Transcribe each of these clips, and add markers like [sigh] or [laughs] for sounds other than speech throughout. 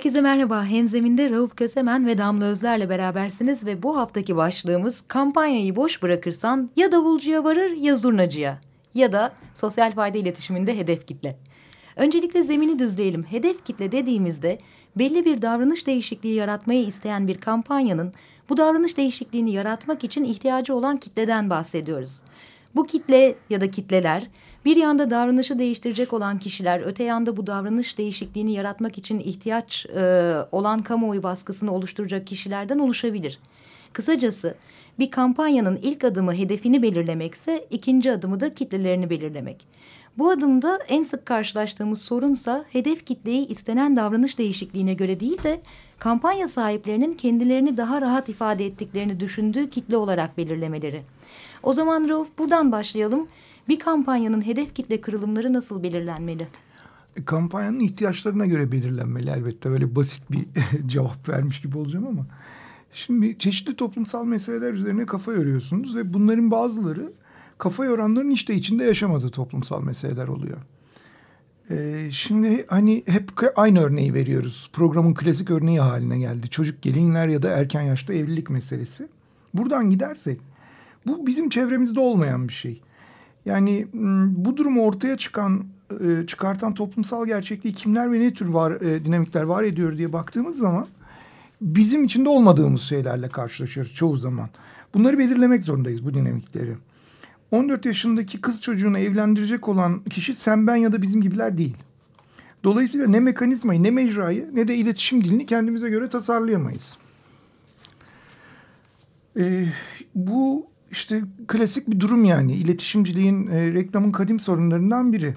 Herkese merhaba. Hemzeminde Rauf Kösemen ve Damla Özler'le berabersiniz ve bu haftaki başlığımız kampanyayı boş bırakırsan ya davulcuya varır ya zurnacıya ya da sosyal fayda iletişiminde hedef kitle. Öncelikle zemini düzleyelim. Hedef kitle dediğimizde belli bir davranış değişikliği yaratmayı isteyen bir kampanyanın bu davranış değişikliğini yaratmak için ihtiyacı olan kitleden bahsediyoruz. Bu kitle ya da kitleler bir yanda davranışı değiştirecek olan kişiler, öte yanda bu davranış değişikliğini yaratmak için ihtiyaç e, olan kamuoyu baskısını oluşturacak kişilerden oluşabilir. Kısacası bir kampanyanın ilk adımı hedefini belirlemekse ikinci adımı da kitlelerini belirlemek. Bu adımda en sık karşılaştığımız sorunsa hedef kitleyi istenen davranış değişikliğine göre değil de kampanya sahiplerinin kendilerini daha rahat ifade ettiklerini düşündüğü kitle olarak belirlemeleri. O zaman Rauf buradan başlayalım. Bir kampanyanın hedef kitle kırılımları nasıl belirlenmeli? Kampanyanın ihtiyaçlarına göre belirlenmeli elbette. Böyle basit bir [laughs] cevap vermiş gibi olacağım ama. Şimdi çeşitli toplumsal meseleler üzerine kafa yoruyorsunuz ve bunların bazıları kafa yoranların işte içinde yaşamadığı toplumsal meseleler oluyor. Ee, şimdi hani hep aynı örneği veriyoruz. Programın klasik örneği haline geldi. Çocuk gelinler ya da erken yaşta evlilik meselesi. Buradan gidersek bu bizim çevremizde olmayan bir şey. Yani bu durumu ortaya çıkan e, çıkartan toplumsal gerçekliği kimler ve ne tür var e, dinamikler var ediyor diye baktığımız zaman bizim içinde olmadığımız şeylerle karşılaşıyoruz çoğu zaman. Bunları belirlemek zorundayız bu dinamikleri. 14 yaşındaki kız çocuğunu evlendirecek olan kişi sen ben ya da bizim gibiler değil. Dolayısıyla ne mekanizmayı ne mecrayı ne de iletişim dilini kendimize göre tasarlayamayız. Ee, bu işte klasik bir durum yani iletişimciliğin, e, reklamın kadim sorunlarından biri.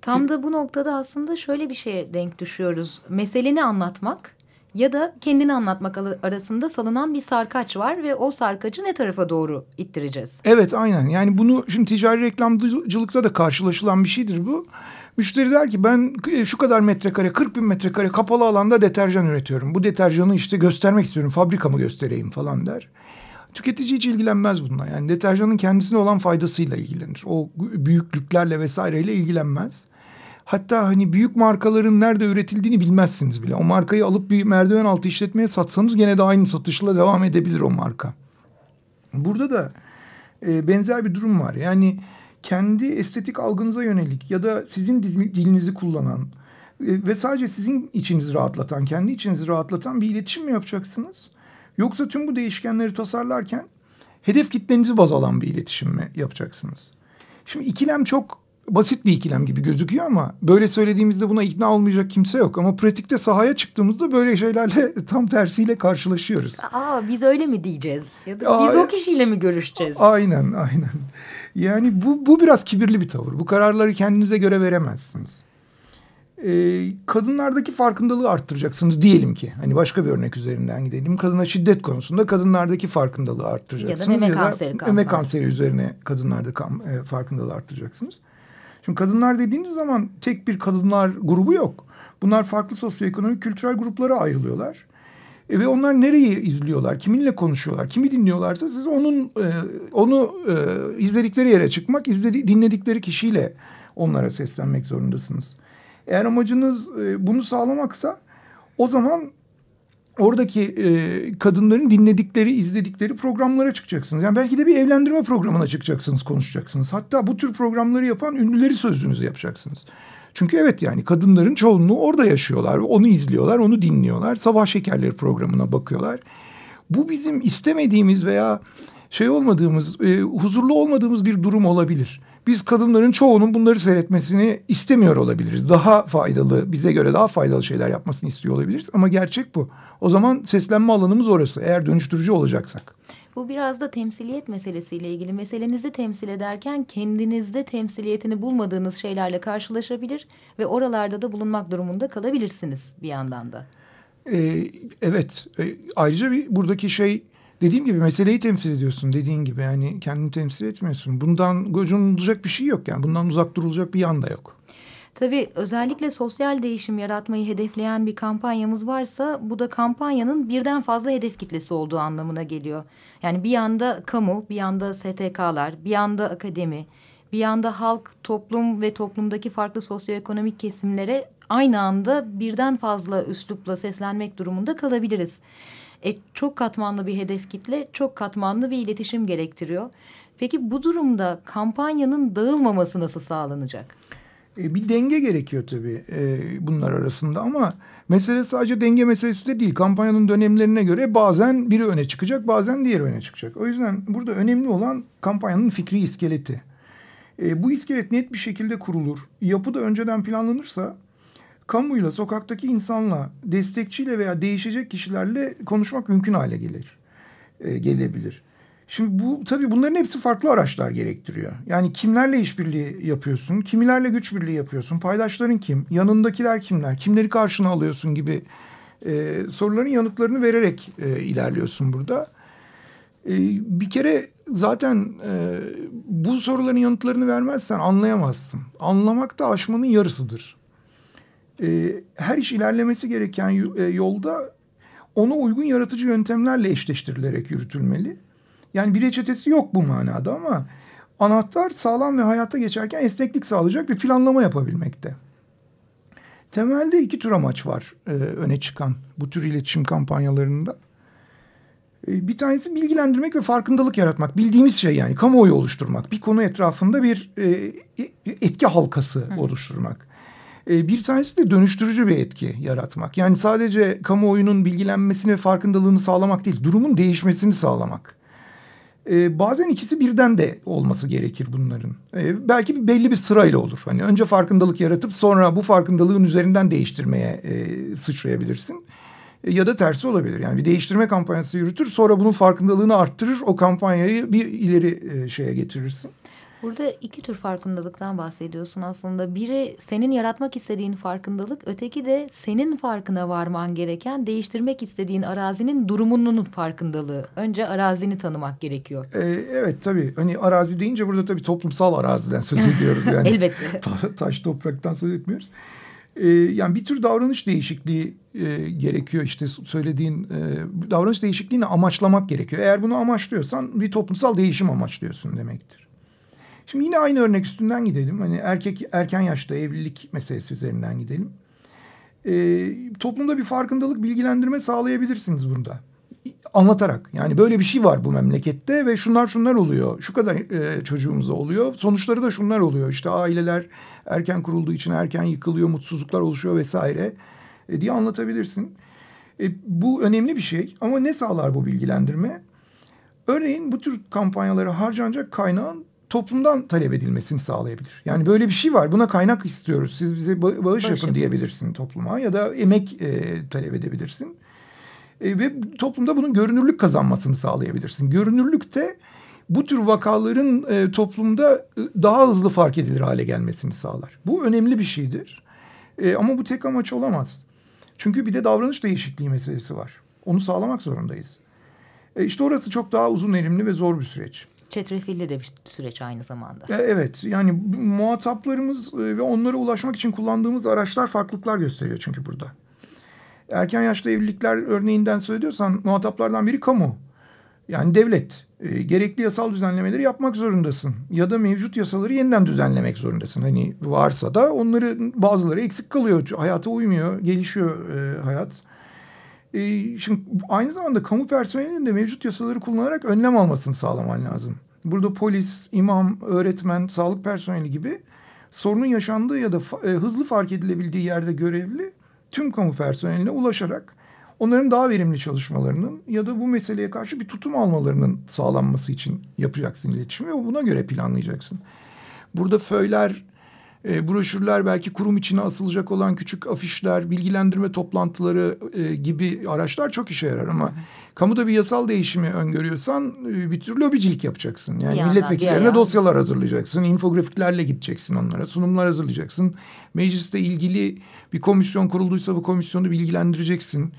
Tam da bu noktada aslında şöyle bir şeye denk düşüyoruz. Meseleni anlatmak ya da kendini anlatmak arasında salınan bir sarkaç var ve o sarkacı ne tarafa doğru ittireceğiz? Evet aynen yani bunu şimdi ticari reklamcılıkta da karşılaşılan bir şeydir bu. Müşteri der ki ben e, şu kadar metrekare 40 bin metrekare kapalı alanda deterjan üretiyorum. Bu deterjanı işte göstermek istiyorum fabrikamı göstereyim falan der. Tüketici hiç ilgilenmez bununla. Yani deterjanın kendisine olan faydasıyla ilgilenir. O büyüklüklerle vesaireyle ilgilenmez. Hatta hani büyük markaların nerede üretildiğini bilmezsiniz bile. O markayı alıp bir merdiven altı işletmeye satsanız gene de aynı satışla devam edebilir o marka. Burada da e, benzer bir durum var. Yani kendi estetik algınıza yönelik ya da sizin dilinizi kullanan e, ve sadece sizin içinizi rahatlatan, kendi içinizi rahatlatan bir iletişim mi yapacaksınız? Yoksa tüm bu değişkenleri tasarlarken hedef kitlenizi baz alan bir iletişim mi yapacaksınız? Şimdi ikilem çok basit bir ikilem gibi gözüküyor ama böyle söylediğimizde buna ikna olmayacak kimse yok. Ama pratikte sahaya çıktığımızda böyle şeylerle [laughs] tam tersiyle karşılaşıyoruz. Aa biz öyle mi diyeceğiz? Ya da biz Aa, o kişiyle mi görüşeceğiz? Aynen aynen. Yani bu, bu biraz kibirli bir tavır. Bu kararları kendinize göre veremezsiniz e, kadınlardaki farkındalığı arttıracaksınız diyelim ki. Hani başka bir örnek üzerinden gidelim. Kadına şiddet konusunda kadınlardaki farkındalığı arttıracaksınız. Ya da meme kanseri. Ya da meme kanseri üzerine kadınlarda kan, e, farkındalığı arttıracaksınız. Şimdi kadınlar dediğiniz zaman tek bir kadınlar grubu yok. Bunlar farklı sosyoekonomik kültürel gruplara ayrılıyorlar. E, ve onlar nereyi izliyorlar, kiminle konuşuyorlar, kimi dinliyorlarsa siz onun e, onu e, izledikleri yere çıkmak, izledi, dinledikleri kişiyle onlara seslenmek zorundasınız. Eğer amacınız e, bunu sağlamaksa o zaman oradaki e, kadınların dinledikleri, izledikleri programlara çıkacaksınız. Yani belki de bir evlendirme programına çıkacaksınız, konuşacaksınız. Hatta bu tür programları yapan ünlüleri sözünüzü yapacaksınız. Çünkü evet yani kadınların çoğunluğu orada yaşıyorlar. Onu izliyorlar, onu dinliyorlar. Sabah şekerleri programına bakıyorlar. Bu bizim istemediğimiz veya şey olmadığımız, e, huzurlu olmadığımız bir durum olabilir. Biz kadınların çoğunun bunları seyretmesini istemiyor olabiliriz. Daha faydalı, bize göre daha faydalı şeyler yapmasını istiyor olabiliriz. Ama gerçek bu. O zaman seslenme alanımız orası eğer dönüştürücü olacaksak. Bu biraz da temsiliyet meselesiyle ilgili. Meselenizi temsil ederken kendinizde temsiliyetini bulmadığınız şeylerle karşılaşabilir ve oralarda da bulunmak durumunda kalabilirsiniz bir yandan da. Ee, evet. Ee, ayrıca bir buradaki şey dediğim gibi meseleyi temsil ediyorsun dediğin gibi yani kendini temsil etmiyorsun. Bundan gocunulacak bir şey yok yani bundan uzak durulacak bir yan da yok. Tabii özellikle sosyal değişim yaratmayı hedefleyen bir kampanyamız varsa bu da kampanyanın birden fazla hedef kitlesi olduğu anlamına geliyor. Yani bir yanda kamu, bir yanda STK'lar, bir yanda akademi, bir yanda halk, toplum ve toplumdaki farklı sosyoekonomik kesimlere aynı anda birden fazla üslupla seslenmek durumunda kalabiliriz. E, çok katmanlı bir hedef kitle, çok katmanlı bir iletişim gerektiriyor. Peki bu durumda kampanyanın dağılmaması nasıl sağlanacak? E, bir denge gerekiyor tabii e, bunlar arasında ama mesele sadece denge meselesi de değil. Kampanyanın dönemlerine göre bazen biri öne çıkacak bazen diğeri öne çıkacak. O yüzden burada önemli olan kampanyanın fikri iskeleti. E, bu iskelet net bir şekilde kurulur. Yapı da önceden planlanırsa kamuyla, sokaktaki insanla, destekçiyle veya değişecek kişilerle konuşmak mümkün hale gelir. E, gelebilir. Şimdi bu tabii bunların hepsi farklı araçlar gerektiriyor. Yani kimlerle işbirliği yapıyorsun, kimilerle güç birliği yapıyorsun, paydaşların kim, yanındakiler kimler, kimleri karşına alıyorsun gibi e, soruların yanıtlarını vererek e, ilerliyorsun burada. E, bir kere zaten e, bu soruların yanıtlarını vermezsen anlayamazsın. Anlamak da aşmanın yarısıdır. E, her iş ilerlemesi gereken e, yolda ona uygun yaratıcı yöntemlerle eşleştirilerek yürütülmeli. Yani bir reçetesi yok bu manada ama anahtar sağlam ve hayata geçerken esneklik sağlayacak bir planlama yapabilmekte. Temelde iki tür amaç var e, öne çıkan bu tür iletişim kampanyalarında. E, bir tanesi bilgilendirmek ve farkındalık yaratmak. Bildiğimiz şey yani kamuoyu oluşturmak. Bir konu etrafında bir e, e etki halkası Hı. oluşturmak. E, bir tanesi de dönüştürücü bir etki yaratmak. Yani sadece kamuoyunun bilgilenmesini ve farkındalığını sağlamak değil, durumun değişmesini sağlamak. E, bazen ikisi birden de olması gerekir bunların. E, belki bir belli bir sırayla olur. Hani önce farkındalık yaratıp sonra bu farkındalığın üzerinden değiştirmeye e, sıçrayabilirsin. Ya da tersi olabilir. Yani bir değiştirme kampanyası yürütür sonra bunun farkındalığını arttırır. O kampanyayı bir ileri e, şeye getirirsin. Burada iki tür farkındalıktan bahsediyorsun aslında. Biri senin yaratmak istediğin farkındalık, öteki de senin farkına varman gereken, değiştirmek istediğin arazinin durumunun farkındalığı. Önce arazini tanımak gerekiyor. Ee, evet tabii. Hani arazi deyince burada tabii toplumsal araziden söz ediyoruz [laughs] yani. Elbette. Ta taş topraktan söz etmiyoruz. Ee, yani bir tür davranış değişikliği e, gerekiyor işte söylediğin e, davranış değişikliğini amaçlamak gerekiyor. Eğer bunu amaçlıyorsan bir toplumsal değişim amaçlıyorsun demektir. Şimdi yine aynı örnek üstünden gidelim. Hani erkek erken yaşta evlilik meselesi üzerinden gidelim. Ee, toplumda bir farkındalık, bilgilendirme sağlayabilirsiniz burada. Anlatarak yani böyle bir şey var bu memlekette ve şunlar şunlar oluyor. Şu kadar e, çocuğumuzda oluyor. Sonuçları da şunlar oluyor. İşte aileler erken kurulduğu için erken yıkılıyor, mutsuzluklar oluşuyor vesaire e, diye anlatabilirsin. E, bu önemli bir şey ama ne sağlar bu bilgilendirme? Örneğin bu tür kampanyalara harcanacak kaynağın toplumdan talep edilmesini sağlayabilir. Yani böyle bir şey var. Buna kaynak istiyoruz. Siz bize bağış, bağış yapın diyebilirsin topluma ya da emek e, talep edebilirsin. E, ve toplumda bunun görünürlük kazanmasını sağlayabilirsin. Görünürlük de bu tür vakaların e, toplumda e, daha hızlı fark edilir hale gelmesini sağlar. Bu önemli bir şeydir. E, ama bu tek amaç olamaz. Çünkü bir de davranış değişikliği meselesi var. Onu sağlamak zorundayız. E, işte orası çok daha uzun erimli ve zor bir süreç çetrefilli de bir süreç aynı zamanda. Evet yani muhataplarımız e, ve onlara ulaşmak için kullandığımız araçlar farklılıklar gösteriyor çünkü burada. Erken yaşta evlilikler örneğinden söylüyorsan muhataplardan biri kamu. Yani devlet. E, gerekli yasal düzenlemeleri yapmak zorundasın. Ya da mevcut yasaları yeniden düzenlemek zorundasın. Hani varsa da onları bazıları eksik kalıyor. Hayata uymuyor, gelişiyor e, hayat. E, şimdi aynı zamanda kamu personelinin de mevcut yasaları kullanarak önlem almasını sağlaman lazım. Burada polis, imam, öğretmen, sağlık personeli gibi sorunun yaşandığı ya da e, hızlı fark edilebildiği yerde görevli tüm kamu personeline ulaşarak onların daha verimli çalışmalarının ya da bu meseleye karşı bir tutum almalarının sağlanması için yapacaksın iletişimi ve buna göre planlayacaksın. Burada föyler, e, broşürler, belki kurum içine asılacak olan küçük afişler, bilgilendirme toplantıları e, gibi araçlar çok işe yarar ama... Hı kamuda bir yasal değişimi öngörüyorsan e, bir tür lobicilik yapacaksın. Yani yandan, milletvekillerine dosyalar hazırlayacaksın, infografiklerle gideceksin onlara, sunumlar hazırlayacaksın. Mecliste ilgili bir komisyon kurulduysa bu komisyonu bilgilendireceksin.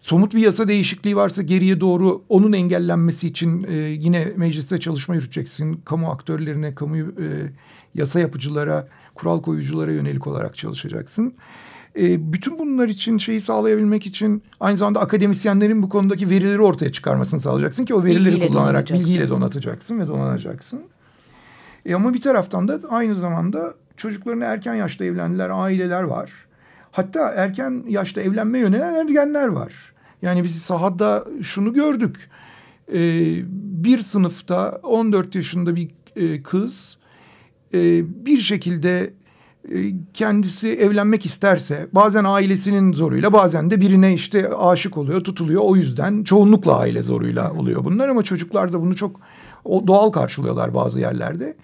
Somut bir yasa değişikliği varsa geriye doğru onun engellenmesi için e, yine mecliste çalışma yürüteceksin. Kamu aktörlerine, kamu e, yasa yapıcılara, kural koyuculara yönelik olarak çalışacaksın. E, bütün bunlar için şeyi sağlayabilmek için aynı zamanda akademisyenlerin bu konudaki verileri ortaya çıkarmasını sağlayacaksın ki o verileri bilgiyle kullanarak bilgiyle donatacaksın ve donanacaksın. E, ama bir taraftan da aynı zamanda çocuklarını erken yaşta evlendiler aileler var. Hatta erken yaşta evlenme yönelen ergenler var. Yani biz sahada şunu gördük. E, bir sınıfta 14 yaşında bir e, kız e, bir şekilde e, kendisi evlenmek isterse bazen ailesinin zoruyla bazen de birine işte aşık oluyor tutuluyor o yüzden çoğunlukla aile zoruyla oluyor bunlar ama çocuklar da bunu çok doğal karşılıyorlar bazı yerlerde.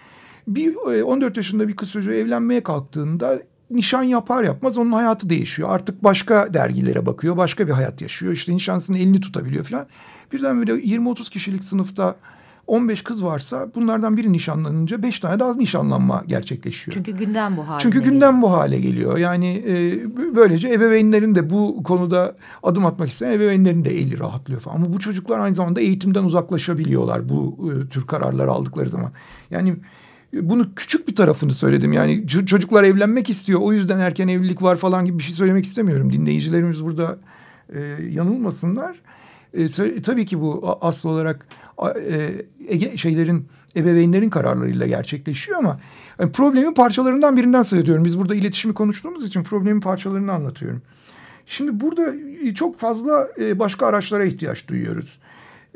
Bir 14 e, yaşında bir kız çocuğu evlenmeye kalktığında nişan yapar yapmaz onun hayatı değişiyor. Artık başka dergilere bakıyor, başka bir hayat yaşıyor. İşte nişansının elini tutabiliyor falan. Birden böyle 20-30 kişilik sınıfta 15 kız varsa bunlardan biri nişanlanınca 5 tane daha nişanlanma gerçekleşiyor. Çünkü gündem bu hale Çünkü gündem bu hale geliyor. Yani e, böylece ebeveynlerin de bu konuda adım atmak isteyen ebeveynlerin de eli rahatlıyor falan. Ama bu çocuklar aynı zamanda eğitimden uzaklaşabiliyorlar bu e, tür kararları aldıkları zaman. Yani bunu küçük bir tarafını söyledim. Yani çocuklar evlenmek istiyor. O yüzden erken evlilik var falan gibi bir şey söylemek istemiyorum. Dinleyicilerimiz burada e, yanılmasınlar. E, tabii ki bu asıl olarak e, şeylerin ebeveynlerin kararlarıyla gerçekleşiyor ama yani problemin parçalarından birinden söz ediyorum. Biz burada iletişimi konuştuğumuz için problemin parçalarını anlatıyorum. Şimdi burada e, çok fazla e, başka araçlara ihtiyaç duyuyoruz.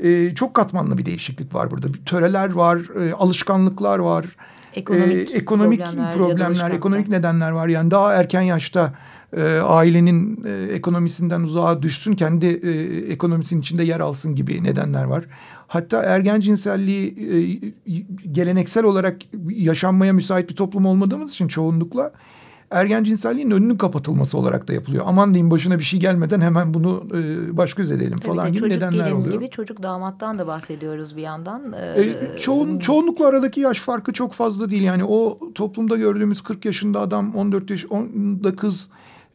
E, çok katmanlı bir değişiklik var burada. Töreler var, alışkanlıklar var. Ekonomik, ekonomik problemler, problemler ekonomik nedenler var. Yani daha erken yaşta ailenin ekonomisinden uzağa düşsün, kendi ekonomisinin içinde yer alsın gibi nedenler var. Hatta ergen cinselliği e, geleneksel olarak yaşanmaya müsait bir toplum olmadığımız için çoğunlukla ergen cinselliğin önünün kapatılması olarak da yapılıyor. Aman diyeyim başına bir şey gelmeden hemen bunu e, baş göz edelim Tabii falan gibi nedenler oluyor. gibi çocuk damattan da bahsediyoruz bir yandan. Ee, e, çoğun, çoğunlukla aradaki yaş farkı çok fazla değil. Yani o toplumda gördüğümüz 40 yaşında adam 14 yaşında kız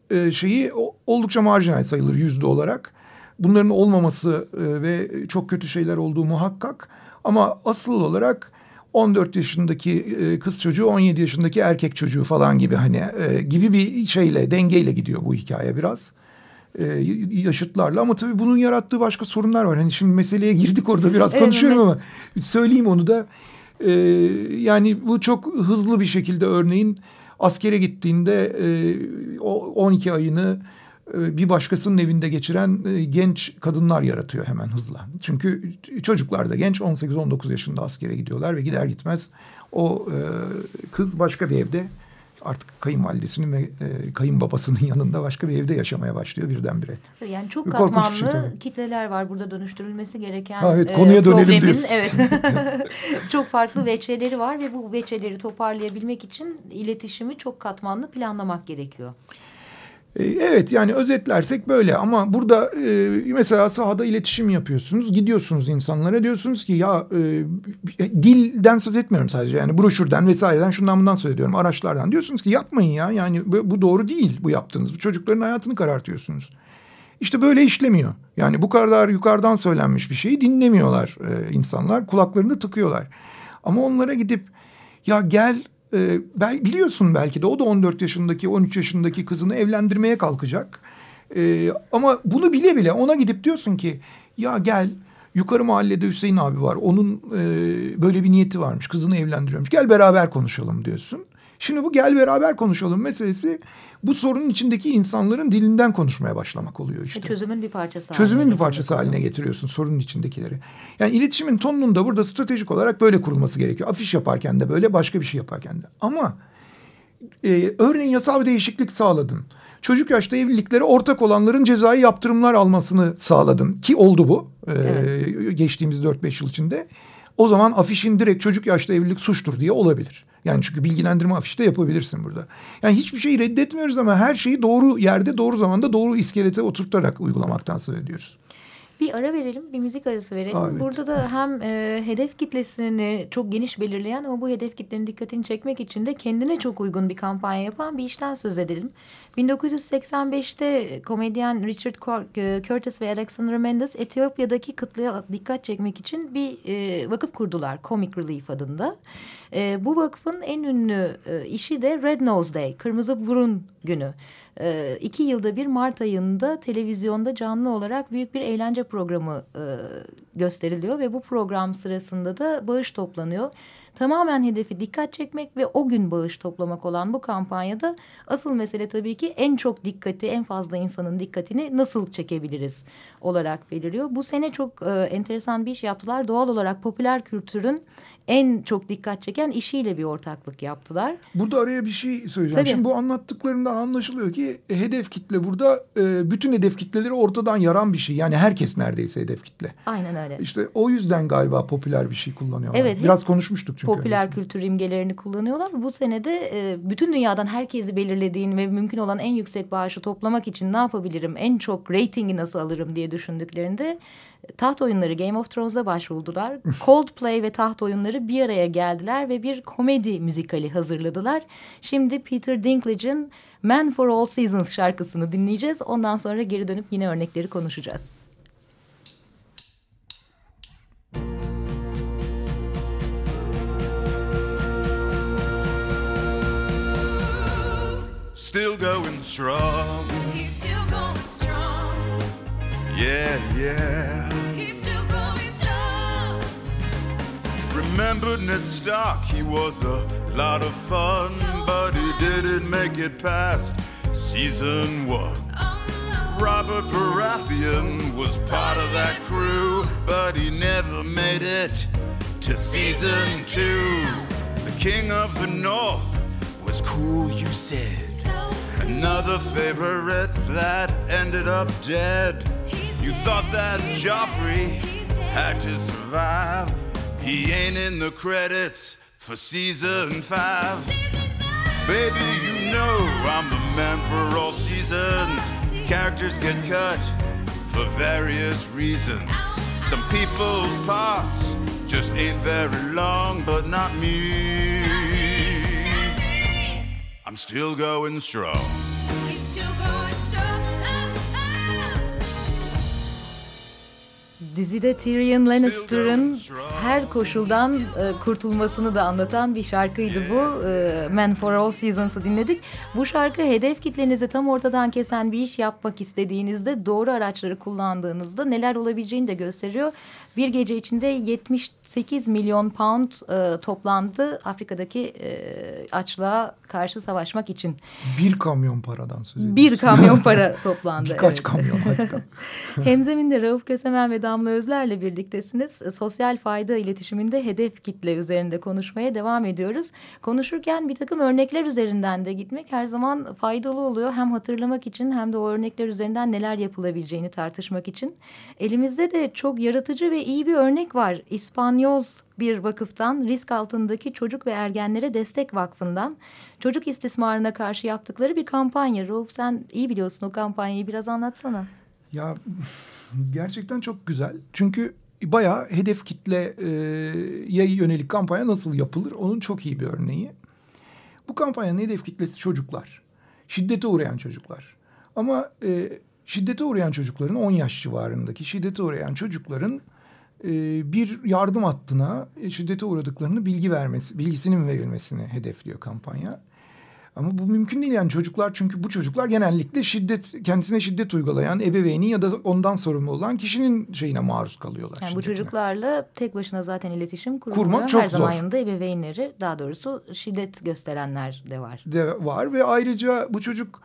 e, şeyi oldukça marjinal sayılır yüzde olarak. Bunların olmaması e, ve çok kötü şeyler olduğu muhakkak. Ama asıl olarak 14 yaşındaki e, kız çocuğu 17 yaşındaki erkek çocuğu falan gibi hani e, gibi bir şeyle dengeyle gidiyor bu hikaye biraz. E, yaşıtlarla ama tabii bunun yarattığı başka sorunlar var. Hani şimdi meseleye girdik orada biraz evet, konuşuyorum ama söyleyeyim onu da. Yani bu çok hızlı bir şekilde örneğin askere gittiğinde e, 12 ayını bir başkasının evinde geçiren e, genç kadınlar yaratıyor hemen hızla. Çünkü çocuklar da genç 18-19 yaşında askere gidiyorlar ve gider gitmez o e, kız başka bir evde artık kayınvalidesinin ve kayınbabasının [laughs] yanında başka bir evde yaşamaya başlıyor birdenbire. Yani çok katmanlı şey, kitleler var burada dönüştürülmesi gereken ha, evet, konuya e, problemin. Diyorsun. Evet. [laughs] [laughs] çok farklı veçeleri var ve bu veçeleri toparlayabilmek için iletişimi çok katmanlı planlamak gerekiyor. E, evet yani özetlersek böyle ama burada e, mesela sahada iletişim yapıyorsunuz. Gidiyorsunuz insanlara diyorsunuz ki ya e, dilden söz etmiyorum sadece yani broşürden vesaireden şundan bundan söz ediyorum araçlardan. Diyorsunuz ki yapmayın ya yani bu, bu doğru değil bu yaptığınız. Bu çocukların hayatını karartıyorsunuz. İşte böyle işlemiyor. Yani bu kadar yukarıdan söylenmiş bir şeyi dinlemiyorlar e, insanlar. Kulaklarını tıkıyorlar. Ama onlara gidip ya gel e, biliyorsun belki de o da 14 yaşındaki 13 yaşındaki kızını evlendirmeye kalkacak. E, ama bunu bile bile ona gidip diyorsun ki ya gel yukarı mahallede Hüseyin abi var. Onun e, böyle bir niyeti varmış kızını evlendiriyormuş gel beraber konuşalım diyorsun. Şimdi bu gel beraber konuşalım meselesi bu sorunun içindeki insanların dilinden konuşmaya başlamak oluyor işte. E, çözümün bir parçası Çözümün bir parçası haline getiriyorsun sorunun içindekileri. Yani iletişimin tonunun da burada stratejik olarak böyle kurulması gerekiyor. Afiş yaparken de böyle başka bir şey yaparken de. Ama e, örneğin yasal bir değişiklik sağladın. Çocuk yaşta evliliklere ortak olanların cezai yaptırımlar almasını sağladın. Ki oldu bu e, evet. geçtiğimiz 4-5 yıl içinde. O zaman afişin direkt çocuk yaşta evlilik suçtur diye olabilir. Yani çünkü bilgilendirme afişi de yapabilirsin burada. Yani hiçbir şeyi reddetmiyoruz ama her şeyi doğru yerde, doğru zamanda, doğru iskelete oturtarak uygulamaktan söz ediyoruz. Bir ara verelim, bir müzik arası verelim. Evet. Burada da hem e, hedef kitlesini çok geniş belirleyen ama bu hedef kitlenin dikkatini çekmek için de kendine çok uygun bir kampanya yapan bir işten söz edelim. 1985'te komedyen Richard e, Curtis ve Alexander Mendes Etiyopya'daki kıtlığa dikkat çekmek için bir e, vakıf kurdular. Comic Relief adında. E, bu vakfın en ünlü e, işi de Red Nose Day, Kırmızı Burun Günü. E, iki yılda bir Mart ayında televizyonda canlı olarak büyük bir eğlence programı e, gösteriliyor ve bu program sırasında da bağış toplanıyor. Tamamen hedefi dikkat çekmek ve o gün bağış toplamak olan bu kampanyada asıl mesele tabii ki en çok dikkati, en fazla insanın dikkatini nasıl çekebiliriz olarak beliriyor. Bu sene çok e, enteresan bir iş yaptılar. Doğal olarak popüler kültürün en çok dikkat çeken işiyle bir ortaklık yaptılar. Burada araya bir şey söyleyeceğim. Tabii. Şimdi bu anlattıklarından anlaşılıyor ki hedef kitle burada e, bütün hedef kitleleri ortadan yaran bir şey. Yani herkes neredeyse hedef kitle. Aynen öyle. İşte o yüzden galiba popüler bir şey kullanıyorlar. Evet. Biraz konuşmuştuk çünkü. Popüler öyle. kültür imgelerini kullanıyorlar. Bu senede e, bütün dünyadan herkesi belirlediğin ve mümkün olan en yüksek bağışı toplamak için ne yapabilirim? En çok reytingi nasıl alırım diye düşündüklerinde taht oyunları Game of Thrones'a başvurdular. [laughs] Coldplay ve taht oyunları bir araya geldiler ve bir komedi müzikali hazırladılar. Şimdi Peter Dinklage'in Man for All Seasons şarkısını dinleyeceğiz. Ondan sonra geri dönüp yine örnekleri konuşacağız. Still going strong. He's still going strong. Yeah, yeah. Remember Ned Stark, he was a lot of fun, so but he didn't make it past season one. Oh, no. Robert Baratheon was part of that crew, but he never made it to season two. The king of the north was cool, you said. So cool. Another favorite that ended up dead. You thought that Joffrey had to survive. He ain't in the credits for season five. Baby, you know I'm the man for all seasons. Characters get cut for various reasons. Some people's parts just ain't very long, but not me. I'm still going strong. He's still going Dizide Tyrion Lannister'ın her koşuldan e, kurtulmasını da anlatan bir şarkıydı bu. E, Man for All Seasons'ı dinledik. Bu şarkı hedef kitlenizi tam ortadan kesen bir iş yapmak istediğinizde doğru araçları kullandığınızda neler olabileceğini de gösteriyor. Bir gece içinde 78 milyon pound e, toplandı Afrika'daki e, açlığa karşı savaşmak için. Bir kamyon paradan söz ediyoruz. Bir kamyon [laughs] para toplandı. Birkaç evet. kamyon hatta. [laughs] Hemzeminde Rauf Kösemen ve Damla Özler'le birliktesiniz. Sosyal fayda iletişiminde hedef kitle üzerinde konuşmaya devam ediyoruz. Konuşurken bir takım örnekler üzerinden de gitmek her zaman faydalı oluyor. Hem hatırlamak için hem de o örnekler üzerinden neler yapılabileceğini tartışmak için. Elimizde de çok yaratıcı ve iyi bir örnek var. İspanyol bir vakıftan risk altındaki çocuk ve ergenlere destek vakfından çocuk istismarına karşı yaptıkları bir kampanya. Rauf sen iyi biliyorsun o kampanyayı biraz anlatsana. Ya gerçekten çok güzel. Çünkü bayağı hedef kitleye yönelik kampanya nasıl yapılır onun çok iyi bir örneği. Bu kampanyanın hedef kitlesi çocuklar. Şiddete uğrayan çocuklar. Ama e, şiddete uğrayan çocukların 10 yaş civarındaki şiddete uğrayan çocukların e, bir yardım hattına şiddete uğradıklarını bilgi vermesi, bilgisinin verilmesini hedefliyor kampanya. Ama bu mümkün değil yani çocuklar çünkü bu çocuklar genellikle şiddet kendisine şiddet uygulayan ebeveyni ya da ondan sorumlu olan kişinin şeyine maruz kalıyorlar. Yani bu çocuklarla tek başına zaten iletişim kurulmuyor. Kurmak çok Her zor. zaman yanında ebeveynleri daha doğrusu şiddet gösterenler de var. De var ve ayrıca bu çocuk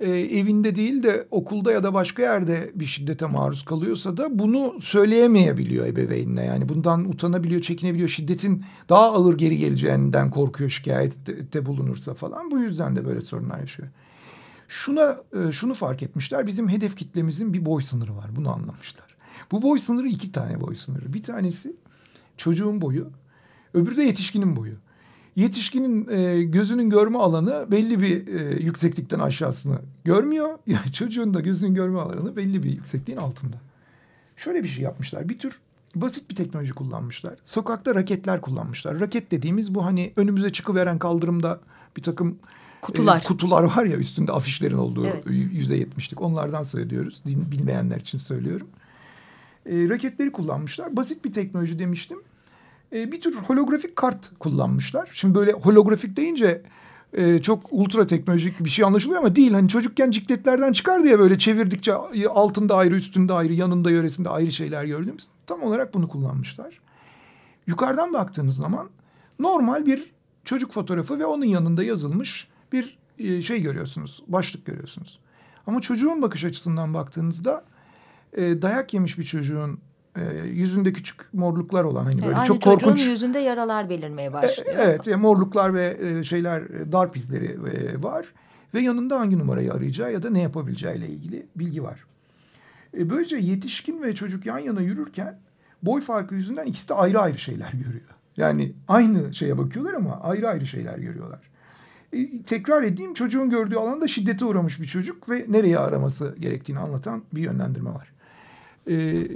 e, evinde değil de okulda ya da başka yerde bir şiddete maruz kalıyorsa da bunu söyleyemeyebiliyor ebeveynine. Yani bundan utanabiliyor, çekinebiliyor. Şiddetin daha ağır geri geleceğinden korkuyor şikayette bulunursa falan. Bu yüzden de böyle sorunlar yaşıyor. Şuna e, şunu fark etmişler. Bizim hedef kitlemizin bir boy sınırı var. Bunu anlamışlar. Bu boy sınırı iki tane boy sınırı. Bir tanesi çocuğun boyu, öbürü de yetişkinin boyu. Yetişkinin e, gözünün görme alanı belli bir e, yükseklikten aşağısını görmüyor. [laughs] Yani çocuğun da gözünün görme alanı belli bir yüksekliğin altında. Şöyle bir şey yapmışlar. Bir tür basit bir teknoloji kullanmışlar. Sokakta raketler kullanmışlar. Raket dediğimiz bu hani önümüze çıkıveren kaldırımda bir takım Kutular. e, kutular var ya üstünde afişlerin olduğu Evet. yüzde yetmişlik. Onlardan söylüyoruz. Bilmeyenler için söylüyorum. E, raketleri kullanmışlar. Basit bir teknoloji demiştim. E, bir tür holografik kart kullanmışlar. Şimdi böyle holografik deyince e, çok ultra teknolojik bir şey anlaşılıyor ama değil. Hani çocukken cikletlerden çıkar diye böyle çevirdikçe altında ayrı, üstünde ayrı, yanında yöresinde ayrı şeyler gördüğümüz. Tam olarak bunu kullanmışlar. Yukarıdan baktığınız zaman normal bir çocuk fotoğrafı ve onun yanında yazılmış bir e, şey görüyorsunuz. Başlık görüyorsunuz. Ama çocuğun bakış açısından baktığınızda e, dayak yemiş bir çocuğun e, yüzünde küçük morluklar olan hani böyle Aynı çok korkunç yüzünde yaralar belirmeye e, başlıyor. Evet, e, morluklar ve e, şeyler, e, darp izleri e, var. Ve yanında hangi numarayı arayacağı ya da ne yapabileceğiyle ilgili bilgi var. E, böylece yetişkin ve çocuk yan yana yürürken boy farkı yüzünden ikisi de ayrı ayrı şeyler görüyor. Yani aynı şeye bakıyorlar ama ayrı ayrı şeyler görüyorlar. E, tekrar edeyim çocuğun gördüğü alanda şiddete uğramış bir çocuk ve nereye araması gerektiğini anlatan bir yönlendirme var. E,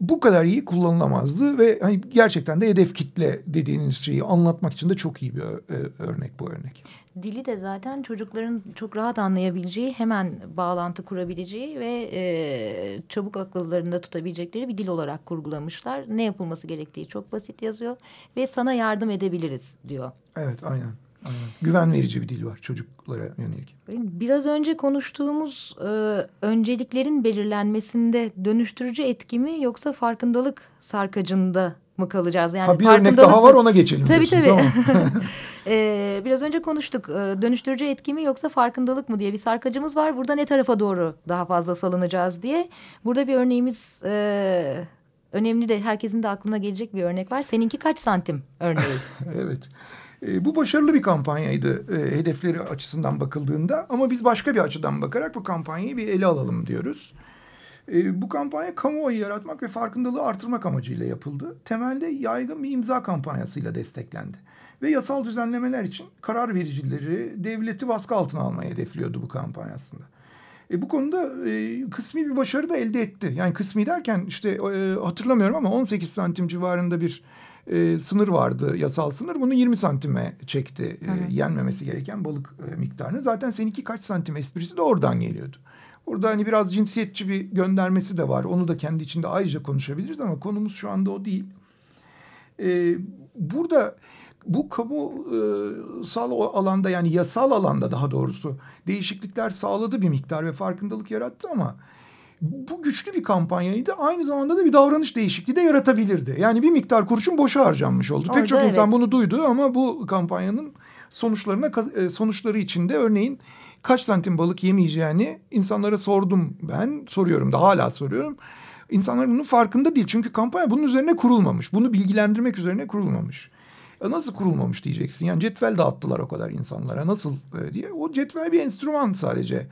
bu kadar iyi kullanılamazdı ve hani gerçekten de hedef kitle dediğiniz şeyi anlatmak için de çok iyi bir ö- örnek bu örnek. Dili de zaten çocukların çok rahat anlayabileceği, hemen bağlantı kurabileceği ve e, çabuk akıllarında tutabilecekleri bir dil olarak kurgulamışlar. Ne yapılması gerektiği çok basit yazıyor ve sana yardım edebiliriz diyor. Evet aynen. Güven verici bir dil var çocuklara yönelik. Biraz önce konuştuğumuz e, önceliklerin belirlenmesinde dönüştürücü etki mi yoksa farkındalık sarkacında mı kalacağız? Yani ha, bir örnek daha var ona geçelim. Tabii diyorsun, tabii. Tamam. Ee, [laughs] biraz önce konuştuk. Ee, dönüştürücü etki mi yoksa farkındalık mı diye bir sarkacımız var. Burada ne tarafa doğru daha fazla salınacağız diye. Burada bir örneğimiz e, önemli de herkesin de aklına gelecek bir örnek var. Seninki kaç santim örneği? [laughs] evet. E, bu başarılı bir kampanyaydı e, hedefleri açısından bakıldığında ama biz başka bir açıdan bakarak bu kampanyayı bir ele alalım diyoruz. E, bu kampanya kamuoyu yaratmak ve farkındalığı artırmak amacıyla yapıldı. Temelde yaygın bir imza kampanyasıyla desteklendi. Ve yasal düzenlemeler için karar vericileri devleti baskı altına almayı hedefliyordu bu kampanya aslında. E, bu konuda e, kısmi bir başarı da elde etti. Yani kısmi derken işte e, hatırlamıyorum ama 18 santim civarında bir e, sınır vardı yasal sınır. Bunu 20 santime çekti e, Hı yenmemesi gereken balık e, miktarını. Zaten seninki kaç santim esprisi de oradan geliyordu. Orada hani biraz cinsiyetçi bir göndermesi de var. Onu da kendi içinde ayrıca konuşabiliriz ama konumuz şu anda o değil. E, burada bu kamusal alanda yani yasal alanda daha doğrusu değişiklikler sağladı bir miktar ve farkındalık yarattı ama bu güçlü bir kampanyaydı. Aynı zamanda da bir davranış değişikliği de yaratabilirdi. Yani bir miktar kurşun boşa harcanmış oldu. Orada Pek çok insan evet. bunu duydu ama bu kampanyanın sonuçlarına e, sonuçları içinde örneğin kaç santim balık yemeyeceğini insanlara sordum ben. Soruyorum da hala soruyorum. İnsanlar bunun farkında değil. Çünkü kampanya bunun üzerine kurulmamış. Bunu bilgilendirmek üzerine kurulmamış. Ya nasıl kurulmamış diyeceksin. Yani cetvel dağıttılar o kadar insanlara. Nasıl e, diye. O cetvel bir enstrüman sadece.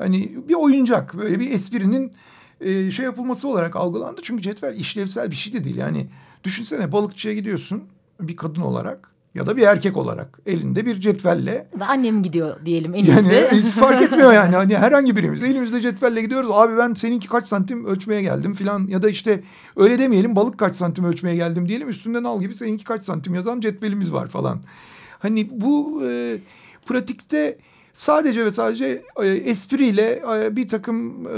Hani bir oyuncak. Böyle bir esprinin e, şey yapılması olarak algılandı. Çünkü cetvel işlevsel bir şey de değil. Yani düşünsene balıkçıya gidiyorsun bir kadın olarak ya da bir erkek olarak elinde bir cetvelle Da Annem gidiyor diyelim yani elimizde. hiç fark [laughs] etmiyor yani. Hani herhangi birimiz elimizde cetvelle gidiyoruz. Abi ben seninki kaç santim ölçmeye geldim filan ya da işte öyle demeyelim balık kaç santim ölçmeye geldim diyelim. Üstünden al gibi seninki kaç santim yazan cetvelimiz var falan. Hani bu e, pratikte sadece ve sadece e, espriyle e, bir takım e,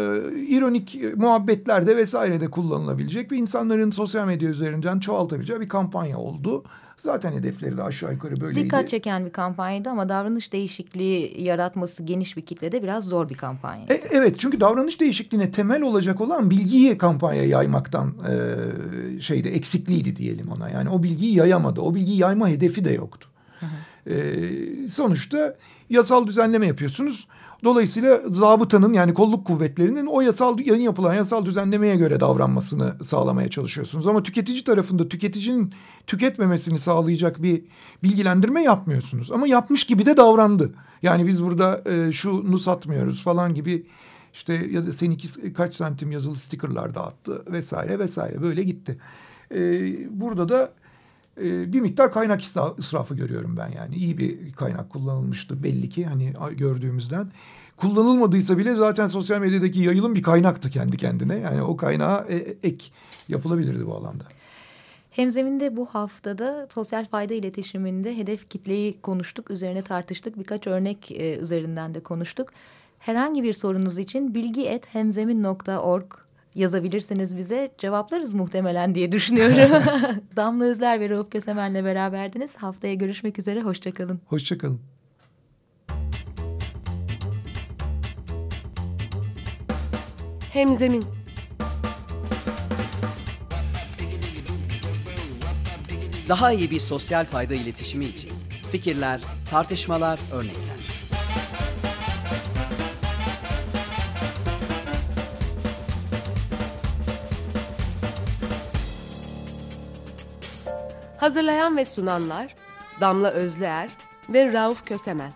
ironik muhabbetlerde vesairede kullanılabilecek ve insanların sosyal medya üzerinden çoğaltabileceği bir kampanya oldu. Zaten hedefleri de aşağı yukarı böyleydi. Dikkat çeken bir kampanyaydı ama davranış değişikliği yaratması geniş bir kitlede biraz zor bir kampanya. E, evet çünkü davranış değişikliğine temel olacak olan bilgiyi kampanya yaymaktan e, şeyde eksikliğiydi diyelim ona. Yani o bilgiyi yayamadı. O bilgiyi yayma hedefi de yoktu. E, sonuçta yasal düzenleme yapıyorsunuz. Dolayısıyla zabıtanın yani kolluk kuvvetlerinin o yasal yeni yapılan yasal düzenlemeye göre davranmasını sağlamaya çalışıyorsunuz. Ama tüketici tarafında tüketicinin tüketmemesini sağlayacak bir bilgilendirme yapmıyorsunuz. Ama yapmış gibi de davrandı. Yani biz burada e, şunu satmıyoruz falan gibi işte ya da seninki kaç santim yazılı stikerler dağıttı vesaire vesaire böyle gitti. E, burada da bir miktar kaynak israfı görüyorum ben yani. iyi bir kaynak kullanılmıştı belli ki hani gördüğümüzden. Kullanılmadıysa bile zaten sosyal medyadaki yayılım bir kaynaktı kendi kendine. Yani o kaynağa e, ek yapılabilirdi bu alanda. Hemzeminde bu haftada sosyal fayda iletişiminde hedef kitleyi konuştuk, üzerine tartıştık. Birkaç örnek e, üzerinden de konuştuk. Herhangi bir sorunuz için bilgi.hemzemin.org yazabilirsiniz bize. Cevaplarız muhtemelen diye düşünüyorum. [laughs] Damla Özler ve Rauf Kösemen'le beraberdiniz. Haftaya görüşmek üzere. Hoşçakalın. Hoşçakalın. Hemzemin Daha iyi bir sosyal fayda iletişimi için fikirler, tartışmalar, örnekler. Hazırlayan ve sunanlar Damla Özlüer ve Rauf Kösemen.